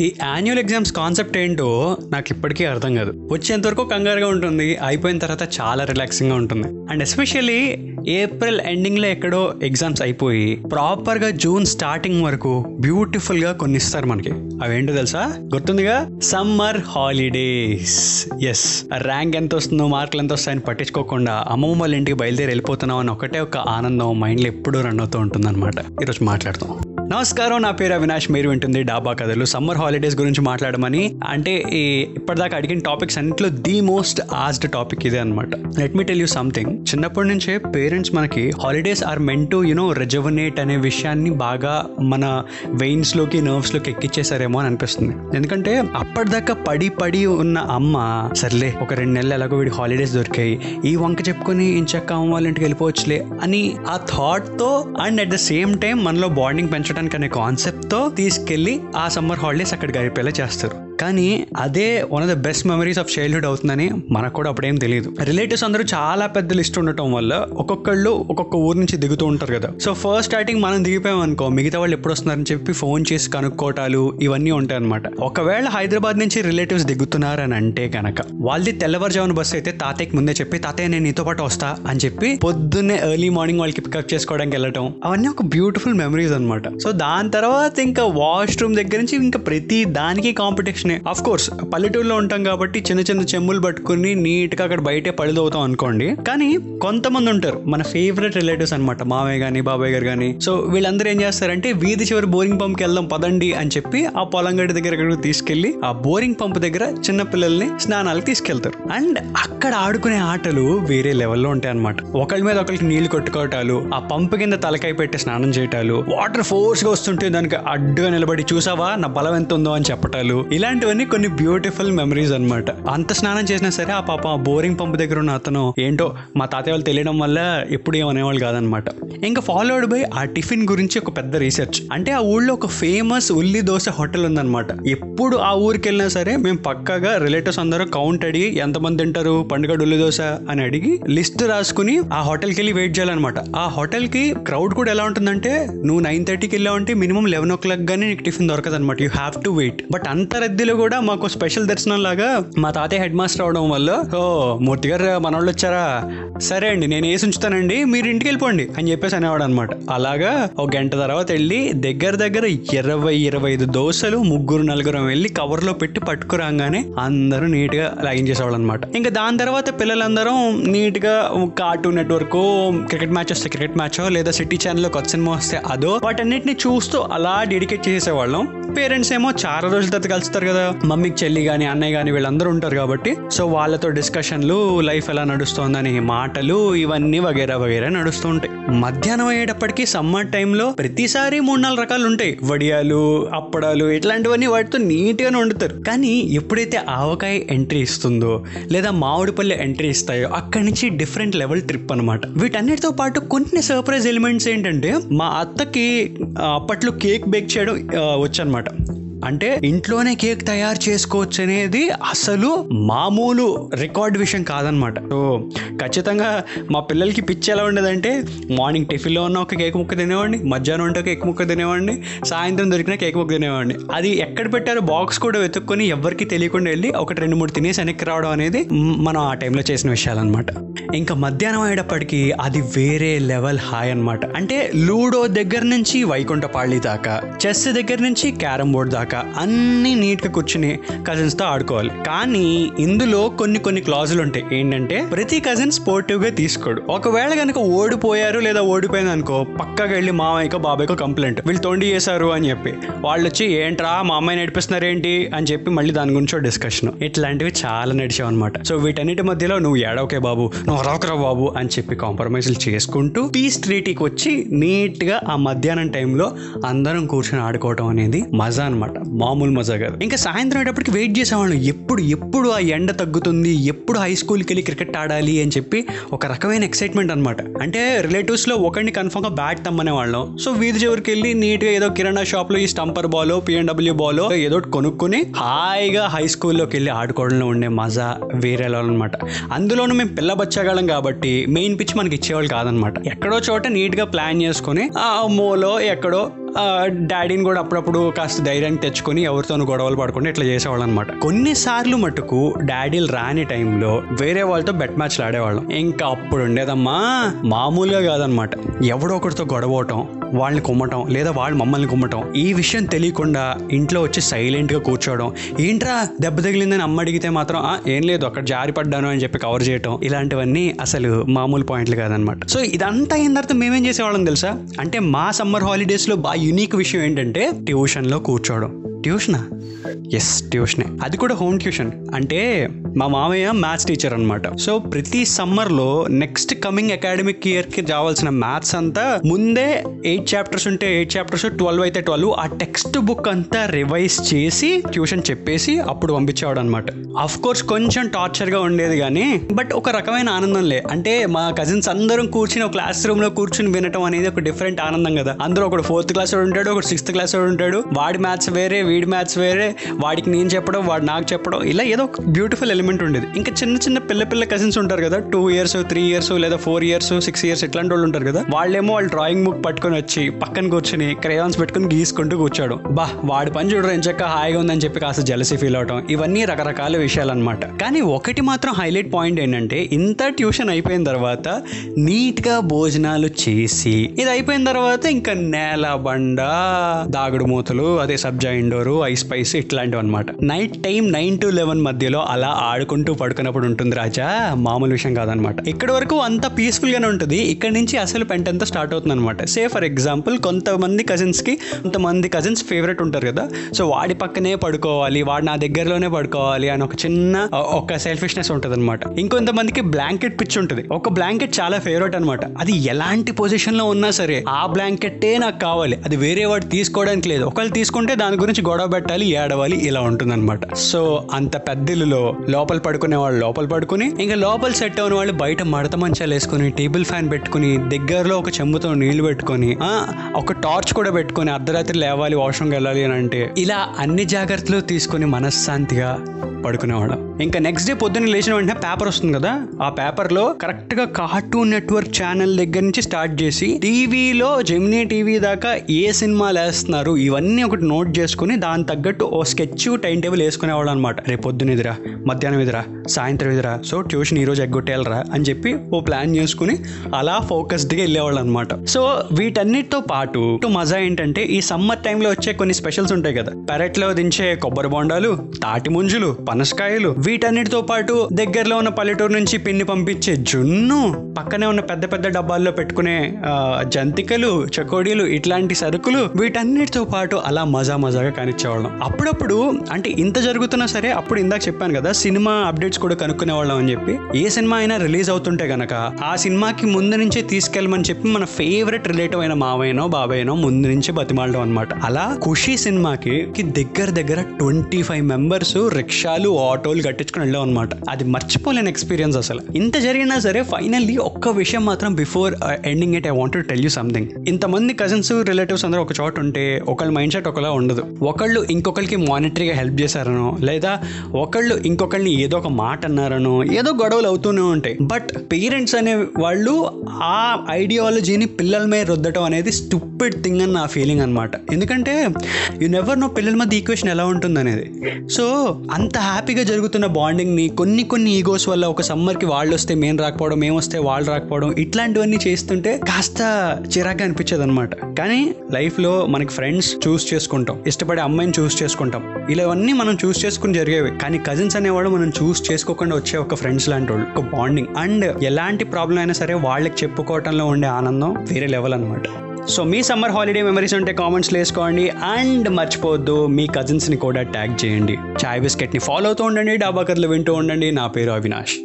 ఈ annual exams concept ఏంటో నాకు ఇప్పటికీ అర్థం కాదు. వచ్చేంతవరకు కంగారుగా ఉంటుంది అయిపోయిన తర్వాత చాలా రిలాక్సింగ్గా ఉంటుంది. అండ్ ఎస్పెషల్లీ ఏప్రిల్ ఎండింగ్లో ఎక్కడో ఎగ్జామ్స్ అయిపోయి ప్రాపర్గా జూన్ స్టార్టింగ్ వరకు బ్యూటిఫుల్గా కొన్ని ఇస్తారు మనకి. అవేంటో తెలుసా? గుర్తుందిగా? సమ్మర్ హాలిడేస్ ఎస్ ర్యాంక్ ఎంత వస్తుందో మార్కులు ఎంత వస్తాయని పట్టించుకోకుండా అమ్మమ్మ వాళ్ళ ఇంటికి బయలుదేరి వెళ్ళిపోతున్నాం అని ఒకటే ఒక ఆనందం మైండ్లో ఎప్పుడూ రన్ అవుతూ ఉంటుంది అనమాట ఈరోజు మాట్లాడతాం నమస్కారం నా పేరు అవినాష్. మీరు వింటుంది డాబా కథలు. సమ్మర్ హాలిడేస్ గురించి మాట్లాడమని అంటే ఈ ఇప్పటిదాకా అడిగిన టాపిక్స్ అన్నింటిలో ది మోస్ట్ ఆస్డ్ టాపిక్ ఇదే అనమాట let me tell you something చిన్నప్పటి నుంచే పేరెంట్స్ మనకి holidays are meant to you know rejuvenate అనే విషయాన్ని బాగా మన వెయిన్స్లోకి నర్వ్స్లోకి ఎక్కిచ్చేసారేమో అని అనిపిస్తుంది. ఎందుకంటే అప్పటిదాకా పడి పడి ఉన్న అమ్మ సర్లే ఒక రెండు నెలలు ఎలాగో వీడి హాలిడేస్ దొరికాయి ఈ వంక చెప్పుకొని ఇంచక్క అమ్మ వాళ్ళ ఇంటికి వెళ్ళిపోవచ్చులే అని ఆ థాట్తో and at the same time మనలో బాండింగ్ పెంచడానికి అనే కాన్సెప్ట్తో తీసుకెళ్ళి ఆ సమ్మర్ హాలిడేస్ అక్కడ గడిపేలా చేస్తారు. కానీ అదే one of the best memories of childhood అవుతుందని మనకు కూడా అప్పుడేం తెలియదు. రిలేటివ్స్ అందరూ చాలా పెద్ద లిస్ట్ ఉండటం వల్ల ఒక్కొక్కళ్ళు ఒక్కొక్క ఊరు నుంచి దిగుతూ ఉంటారు కదా. సో ఫస్ట్ స్టార్టింగ్ మనం దిగిపోయాం అనుకో మిగతా వాళ్ళు ఎప్పుడు వస్తున్నారని చెప్పి ఫోన్ చేసి కనుక్కోటాలు ఇవన్నీ ఉంటాయి అనమాట ఒకవేళ హైదరాబాద్ నుంచి రిలేటివ్స్ దిగుతున్నారని అంటే కనుక వాళ్ళది తెల్లవారుజామున బస్సు అయితే తాతయ్యకి ముందే చెప్పి తాతయ్య నేను నీతో పాటు వస్తా అని చెప్పి పొద్దున్నే ఎర్లీ మార్నింగ్ వాళ్ళకి పికప్ చేసుకోవడానికి వెళ్ళటం అవన్నీ ఒక బ్యూటిఫుల్ మెమరీస్ అనమాట సో దాని తర్వాత ఇంకా వాష్రూమ్ దగ్గర నుంచి ఇంకా ప్రతి దానికి కాంపిటీషన్ ఆఫ్ కోర్స్ పల్లెటూరులో ఉంటాం కాబట్టి చిన్న చిన్న చెమ్ములు పట్టుకుని నీట్గా అక్కడ బయటే పழுదవుతాం అనుకోండి. కానీ కొంతమంది ఉంటారు. మన ఫేవరెట్ రిలేటివ్స్ అనమాట మామయ్య గాని బాబాయ్ గారు కానీ సో వీళ్ళందరూ ఏం చేస్తారంటే వీధి చివరి బోరింగ్ పంప్కి వెళ్దాం పదండి అని చెప్పి ఆ పొలం గడి దగ్గర తీసుకెళ్ళి ఆ బోరింగ్ పంప్ దగ్గర చిన్న పిల్లల్ని స్నానాలకు తీసుకెళ్తారు. అండ్ అక్కడ ఆడుకునే ఆటలు వేరే లెవెల్లో ఉంటాయి అనమాట ఒకళ్ళ మీద ఒకరికి నీళ్ళు కొట్టుకోవటాలు ఆ పంపు కింద తలకాయ పెట్టి స్నానం చేయటాలు వాటర్ ఫోర్స్గా వస్తుంటే దానికి అడ్డుగా నిలబడి చూసావా? నా బలం ఎంత ఉందో అని చెప్పటాలు. ఇలాంటి ఇలాంటివన్నీ కొన్ని బ్యూటిఫుల్ మెమరీస్ అన్నమాట. అంత స్నానం చేసినా సరే ఆ పాప బోరింగ్ పంప్ దగ్గర ఉన్న అతను ఏంటో మా తాతయ్య వాళ్ళు తెలియడం వల్ల ఎప్పుడు ఏమనేవాళ్ళు కాదనమాట ఇంకా ఫాలోడ్ బై ఆ టిఫిన్ గురించి ఒక పెద్ద రీసెర్చ్. అంటే ఆ ఊళ్ళో ఒక ఫేమస్ ఉల్లి దోశ హోటల్ ఉందన్నమాట. ఎప్పుడు ఆ ఊరికి వెళ్ళినా సరే మేము పక్కగా రిలేటివ్స్ అందరూ కౌంట్ అడిగి ఎంతమంది తింటారు? పండుగ ఉల్లి దోశ? అని అడిగి లిస్ట్ రాసుకుని ఆ హోటల్కి వెళ్ళి వెయిట్ చేయాలన్నమాట. ఆ హోటల్కి క్రౌడ్ కూడా ఎలా ఉంటుందంటే నువ్వు నైన్ థర్టీకి వెళ్ళావంటే మినిమం లెవెన్ ఓ క్లాక్ గానీ నీకు టిఫిన్ దొరకదు అనమాట you have to wait. But అంత మూర్తిలో కూడా మాకు స్పెషల్ దర్శనం లాగా మా తాతయ్య హెడ్ మాస్టర్ అవడం వల్ల ఓ మూర్తి గారు మన వాళ్ళు వచ్చారా? సరే అండి నేను వేసి ఉంచుతానండి మీరు ఇంటికి వెళ్ళిపోండి అని చెప్పేసి అనేవాడు అనమాట అలాగా ఒక గంట తర్వాత వెళ్ళి దగ్గర దగ్గర ఇరవై ఇరవై ఐదు దోశలు ముగ్గురు నలుగురం వెళ్ళి కవర్లో పెట్టి పట్టుకురాగానే అందరూ నీట్గా లైన్ చేసేవాళ్ళు అనమాట ఇంకా దాని తర్వాత పిల్లలందరం నీట్గా కార్టూన్ నెట్వర్క్ క్రికెట్ మ్యాచ్ వస్తే క్రికెట్ మ్యాచ్ లేదా సిటీ ఛానల్లో కొత్త సినిమా వస్తే అదో వాటన్నిటిని చూస్తూ అలా డెడికేట్ చేసేవాళ్ళం. పేరెంట్స్ ఏమో చాలా రోజుల తర్వాత కలుస్తారు కదా మమ్మీకి చెల్లి కానీ అన్నయ్య కానీ వీళ్ళందరూ ఉంటారు కాబట్టి సో వాళ్ళతో డిస్కషన్లు లైఫ్ ఎలా నడుస్తోందని మాటలు ఇవన్నీ వగేరా వగేరా నడుస్తూ ఉంటాయి. మధ్యాహ్నం అయ్యేటప్పటికి సమ్మర్ టైంలో ప్రతిసారి మూడు నాలుగు రకాలు ఉంటాయి. వడియాలు అప్పడాలు ఇట్లాంటివన్నీ వాటితో నీట్గానే వండుతారు. కానీ ఎప్పుడైతే ఆవకాయ ఎంట్రీ ఇస్తుందో లేదా మామిడిపల్లి ఎంట్రీ ఇస్తాయో అక్కడి నుంచి డిఫరెంట్ లెవెల్ ట్రిప్ అనమాట వీటన్నిటితో పాటు కొన్ని సర్ప్రైజ్ ఎలిమెంట్స్ ఏంటంటే మా అత్తకి అప్పట్లో కేక్ బేక్ చేయడం వచ్చనమాట అంటే ఇంట్లోనే కేక్ తయారు చేసుకోవచ్చు అనేది అసలు మామూలు రికార్డ్ విషయం కాదనమాట సో ఖచ్చితంగా మా పిల్లలకి పిచ్చి ఎలా ఉండేదంటే మార్నింగ్ టిఫిన్లో ఉన్న ఒక కేక్ ముక్క తినేవాడిని మధ్యాహ్నం ఉంటే కేక్ ముక్క తినేవాడిని సాయంత్రం దొరికిన కేక్ ముక్క తినేవాడిని. అది ఎక్కడ పెట్టారో బాక్స్ కూడా వెతుక్కొని ఎవరికి తెలియకుండా వెళ్ళి ఒకటి రెండు మూడు తినేసి వెనక్కి రావడం అనేది మనం ఆ టైంలో చేసిన విషయాలన్నమాట. ఇంకా మధ్యాహ్నం అయ్యేటప్పటికి అది వేరే లెవెల్ హాయ్ అనమాట అంటే లూడో దగ్గర నుంచి వైకుంఠపాళి దాకా చెస్ దగ్గర నుంచి క్యారమ్ బోర్డ్ దాకా అన్నీ నీట్గా కూర్చుని కజిన్స్తో ఆడుకోవాలి. కానీ ఇందులో కొన్ని కొన్ని క్లాజులు ఉంటాయి. ఏంటంటే ప్రతి కజిన్ స్పోర్టివ్గా తీసుకోడు. ఒకవేళ కనుక ఓడిపోయారు లేదా ఓడిపోయింది అనుకో పక్కగా వెళ్ళి మామయ్యకో బాబాయ్కో కంప్లైంట్ వీళ్ళు తొండి చేశారు అని చెప్పి. వాళ్ళు వచ్చి ఏంట్రా మా అమ్మాయి నడిపిస్తున్నారు ఏంటి అని చెప్పి మళ్ళీ దాని గురించి డిస్కషన్ ఇట్లాంటివి చాలా నడిచావు అనమాట సో వీటన్నిటి మధ్యలో నువ్వు ఏడవకే బాబు నువ్వు రాకరా బాబు అని చెప్పి కాంప్రమైజ్లు చేసుకుంటూ పీస్ ట్రీటీకి వచ్చి నీట్గా ఆ మధ్యాహ్నం టైంలో అందరం కూర్చొని ఆడుకోవటం అనేది మజా అనమాట మామూలు మజా కాదు. ఇంకా సాయంత్రం అయ్యేటప్పటికి వెయిట్ చేసేవాళ్ళం. ఎప్పుడు ఎప్పుడు ఆ ఎండ తగ్గుతుంది ఎప్పుడు హై స్కూల్కి వెళ్ళి క్రికెట్ ఆడాలి అని చెప్పి ఒక రకమైన ఎక్సైట్మెంట్ అనమాట అంటే రిలేటివ్స్లో ఒకరిని కన్ఫర్మ్గా బ్యాట్ తమ్మనే వాళ్ళం సో వీధి చివరికి వెళ్ళి నీట్గా ఏదో కిరాణా షాప్లో ఈ స్టంపర్ బాల్ పిఎన్డబ్ల్యూ బాల్ ఏదో కొనుక్కుని హాయిగా హై స్కూల్లోకి వెళ్ళి ఆడుకోవడంలో ఉండే మజా వేరే అనమాట అందులోనూ మేము పిల్ల బచ్చగాళ్ళం కాబట్టి మెయిన్ పిచ్ మనకి ఇచ్చేవాళ్ళు కాదనమాట ఎక్కడో చోట నీట్గా ప్లాన్ చేసుకుని ఆ మూలో ఎక్కడో డాడీని కూడా అప్పుడప్పుడు కాస్త ధైర్యాన్ని తెచ్చుకొని ఎవరితోనూ గొడవలు పడకుండా ఇట్లా చేసేవాళ్ళు అనమాట కొన్నిసార్లు మటుకు డాడీలు రాని టైంలో వేరే వాళ్ళతో బెట్ మ్యాచ్లు ఆడేవాళ్ళం. ఇంకా అప్పుడు ఉండేదమ్మా మామూలుగా కాదనమాట. ఎవడో ఒకరితో గొడవటం వాళ్ళని కుమ్మటం లేదా వాళ్ళు మమ్మల్ని కుమ్మటం. ఈ విషయం తెలియకుండా ఇంట్లో వచ్చి సైలెంట్గా కూర్చోవడం. ఏంట్రా దెబ్బ తగిలిందని అమ్మ అడిగితే మాత్రం ఏం లేదు అక్కడ జారిపడ్డాను అని చెప్పి కవర్ చేయటం. ఇలాంటివన్నీ అసలు మామూలు పాయింట్లు కాదనమాట సో ఇదంతా అయిన తర్వాత మేమేం చేసేవాళ్ళం తెలుసా? అంటే మా సమ్మర్ హాలిడేస్లో బాగా యూనిక్ విషయం ఏంటంటే ట్యూషన్లో కూర్చోవడం. ట్యూషనా? ఎస్ ట్యూషనే. అది కూడా హోమ్ ట్యూషన్. అంటే మా మామయ్య మ్యాథ్స్ టీచర్ అనమాట సో ప్రతి సమ్మర్లో నెక్స్ట్ కమింగ్ అకాడమిక్ ఇయర్కి రావాల్సిన మ్యాథ్స్ అంతా ముందే ఎయిట్ చాప్టర్స్ ఉంటే ఎయిట్ చాప్టర్స్ ట్వెల్వ్ అయితే ట్వెల్వ్ ఆ టెక్స్ట్ బుక్ అంతా రివైజ్ చేసి ట్యూషన్ చెప్పేసి అప్పుడు పంపించేవాడు అనమాట అఫ్ కోర్స్ కొంచెం టార్చర్గా ఉండేది కానీ బట్ ఒక రకమైన ఆనందంలే అంటే మా కజిన్స్ అందరం కూర్చుని ఒక క్లాస్ రూమ్లో కూర్చుని వినటం అనేది ఒక డిఫరెంట్ ఆనందం కదా. అందరూ ఒకడు ఫోర్త్ క్లాస్ వాడు ఉంటాడు ఒకటి సిక్స్త్ క్లాస్ వాడు ఉంటాడు. వాడి మ్యాథ్స్ వేరే వీడి మ్యాథ్స్ వేరే వాడికి నేను చెప్పడం వాడు నాకు చెప్పడం ఇలా ఏదో ఒక బ్యూటిఫుల్ ఎలిమెంట్ ఉండేది. ఇంకా చిన్న చిన్న పిల్ల పిల్ల కజిన్స్ ఉంటారు కదా టూ ఇయర్స్ త్రీ ఇయర్స్ లేదా ఫోర్ ఇయర్స్ సిక్స్ ఇయర్స్ ఇట్లాంటి వాళ్ళు ఉంటారు కదా వాళ్ళేమో వాళ్ళు డ్రాయింగ్ బుక్ పట్టుకొని వచ్చి పక్కన కూర్చొని క్రేయాన్స్ పెట్టుకొని గీసుకుంటూ కూర్చోడు. బా వాడి పని చూడరు ఎంచక్క హాయిగా ఉందని చెప్పి కాస్త జలసి ఫీల్ అవటం ఇవన్నీ రకరకాల విషయాలు అనమాట కానీ ఒకటి మాత్రం హైలైట్ పాయింట్ ఏంటంటే ఇంత ట్యూషన్ అయిపోయిన తర్వాత నీట్గా భోజనాలు చేసి ఇది అయిపోయిన తర్వాత ఇంకా నేల బండ దాగుడు మూతలు అదే సబ్జాయిండు ఇండోరు ఐ స్పైస్ ఇట్లాంటివి అనమాట night time nine to eleven మధ్యలో అలా ఆడుకుంటూ పడుకున్నప్పుడు ఉంటుంది రాజా మామూలు విషయం కాదనమాట ఇక్కడ వరకు అంత పీస్ఫుల్ గానే ఉంటుంది. ఇక్కడ నుంచి అసలు పెంట్ అంతా స్టార్ట్ అవుతుంది అనమాట సే ఫర్ ఎగ్జాంపుల్ కొంతమంది కజిన్స్కి కొంతమంది కజిన్స్ ఫేవరెట్ ఉంటారు కదా. సో వాడి పక్కనే పడుకోవాలి వాడు నా దగ్గరలోనే పడుకోవాలి అని ఒక చిన్న ఒక సెల్ఫిష్నెస్ ఉంటుంది అనమాట ఇంకొంతమందికి బ్లాంకెట్ పిచ్ ఉంటుంది. ఒక బ్లాంకెట్ చాలా ఫేవరెట్ అనమాట అది ఎలాంటి పొజిషన్లో ఉన్నా సరే ఆ బ్లాంకెట్టే నాకు కావాలి. అది వేరే వాడు తీసుకోవడానికి లేదు. ఒకళ్ళు తీసుకుంటే దాని గురించి గొడవ పెట్టాలి ఏడవాలి ఇలా ఉంటుందన్నమాట. సో అంత పెద్ద ఇల్లులో లోపల పడుకునే వాళ్ళు లోపల పడుకుని ఇంకా లోపల సెట్ అయిన వాళ్ళు బయట మడత మంచాలు వేసుకుని టేబుల్ ఫ్యాన్ పెట్టుకుని దగ్గరలో ఒక చెంబుతో నీళ్ళు పెట్టుకొని ఒక టార్చ్ కూడా పెట్టుకొని అర్ధరాత్రి లేవాలి వాష్రూమ్కి వెళ్ళాలి అని అంటే ఇలా అన్ని జాగ్రత్తలు తీసుకొని మనశ్శాంతిగా పడుకునేవాడు ఇంకా నెక్స్ట్ డే పొద్దున్న లేచిన వెంటనే పేపర్ వస్తుంది కదా ఆ పేపర్లో కరెక్ట్గా కార్టూన్ నెట్వర్క్ ఛానల్ దగ్గర నుంచి స్టార్ట్ చేసి టీవీలో జెమినీ టీవీ దాకా ఏ సినిమాలు వేస్తున్నారు ఇవన్నీ ఒకటి నోట్ చేసుకుని దాని తగ్గట్టు ఓ స్కెచ్ టైం టేబుల్ వేసుకునేవాళ్ళు అనమాట రేపు పొద్దున ఎదురా మధ్యాహ్నం ఎదురా సాయంత్రం ఎదురా సో ట్యూషన్ ఈరోజు ఎగ్గొట్టేయాలరా అని చెప్పి ఓ ప్లాన్ చేసుకుని అలా ఫోకస్డ్గా వెళ్ళేవాళ్ళు అనమాట సో వీటన్నిటితో పాటు మజా ఏంటంటే ఈ సమ్మర్ టైంలో వచ్చే కొన్ని స్పెషల్స్ ఉంటాయి కదా. పెరట్లో దించే కొబ్బరి బొండాలు తాటి ముంజులు పనసకాయలు వీటన్నిటితో పాటు దగ్గరలో ఉన్న పల్లెటూరు నుంచి పిన్ని పంపించే జున్ను పక్కనే ఉన్న పెద్ద పెద్ద డబ్బాల్లో పెట్టుకునే జంతికలు చకోడీలు ఇట్లాంటి సరుకులు వీటన్నిటితో పాటు అలా మజా మజాగా కానిచ్చేవాళ్ళం అప్పుడప్పుడు అంటే ఇంత జరుగుతున్నా సరే అప్పుడు ఇందాక చెప్పాను కదా సినిమా అప్డేట్స్ కూడా కనుక్కునే వాళ్ళం అని చెప్పి ఏ సినిమా అయినా రిలీజ్ అవుతుంటే గనక ఆ సినిమాకి ముందు నుంచే తీసుకెళ్ళమని చెప్పి మన ఫేవరెట్ రిలేటివ్ అయిన మావయ్యనో బాబాయ్యనో ముందు నుంచే బతిమాలడం అనమాట అలా ఖుషి సినిమాకి దగ్గర దగ్గర ట్వంటీ ఫైవ్ మెంబర్స్ రిక్షాలు ఆటోలు కట్టించుకుని వెళ్ళాం అనమాట అది మర్చిపోలేని ఎక్స్పీరియన్స్ అసలు. ఇంత జరిగినా సరే ఫైనల్లీ ఒక్క విషయం మాత్రం before ending it I want to tell you something ఇంతమంది కజిన్స్ రిలేటివ్స్ అందరూ ఒక చోట ఉంటే ఒకళ్ళ మైండ్ సెట్ ఒకలా ఉండదు. ఒకళ్ళు ఇంకొకరికి మానిటరీగా హెల్ప్ చేశారనో లేదా ఒకళ్ళు ఇంకొకళ్ళని ఏదో ఒక మాట అన్నారనో ఏదో గొడవలు అవుతూనే ఉంటాయి. బట్ పేరెంట్స్ అనే వాళ్ళు ఆ ఐడియాలజీని పిల్లల మీద రుద్దటం అనేది స్టూపిడ్ థింగ్ అని నా ఫీలింగ్ అనమాట ఎందుకంటే యు నెవర్ నో పిల్లల మధ్య ఈక్వేషన్ ఎలా ఉంటుంది అనేది సో అంత హ్యాపీగా జరుగుతున్న బాండింగ్ని కొన్ని కొన్ని ఈగోస్ వల్ల ఒక సమ్మర్కి వాళ్ళు వస్తే మేము రాకపోవడం మేము వస్తే వాళ్ళు రాకపోవడం ఇట్లాంటివన్నీ చేస్తుంటే కాస్త చిరాగ్గా అనిపించేది అనమాట కానీ లైఫ్లో మనకి ఫ్రెండ్స్ చూస్ చేసుకుంటాం. ఇష్టపడే అమ్మాయిని చూస్ చేసుకుంటాం. ఇలా ఇవన్నీ మనం చూస్ చేసుకుని జరిగేవి. కానీ కజిన్స్ అనేవాడు మనం చూస్ చేసుకోకుండా వచ్చే ఒక ఫ్రెండ్స్ లాంటి వాళ్ళు ఒక బాండింగ్ అండ్ ఎలాంటి ప్రాబ్లం అయినా సరే వాళ్ళకి చెప్పుకోవటంలో ఉండే ఆనందం వేరే లెవెల్ అనమాట సో మీ సమ్మర్ హాలిడే మెమరీస్ ఉంటే కామెంట్స్లో వేసుకోండి. అండ్ మర్చిపోవద్దు మీ కజిన్స్ని కూడా ట్యాగ్ చేయండి. చాయ్ బిస్కెట్ని ఫాలో అవుతూ ఉండండి డాబా కథలు వింటూ ఉండండి. నా పేరు అవినాష్.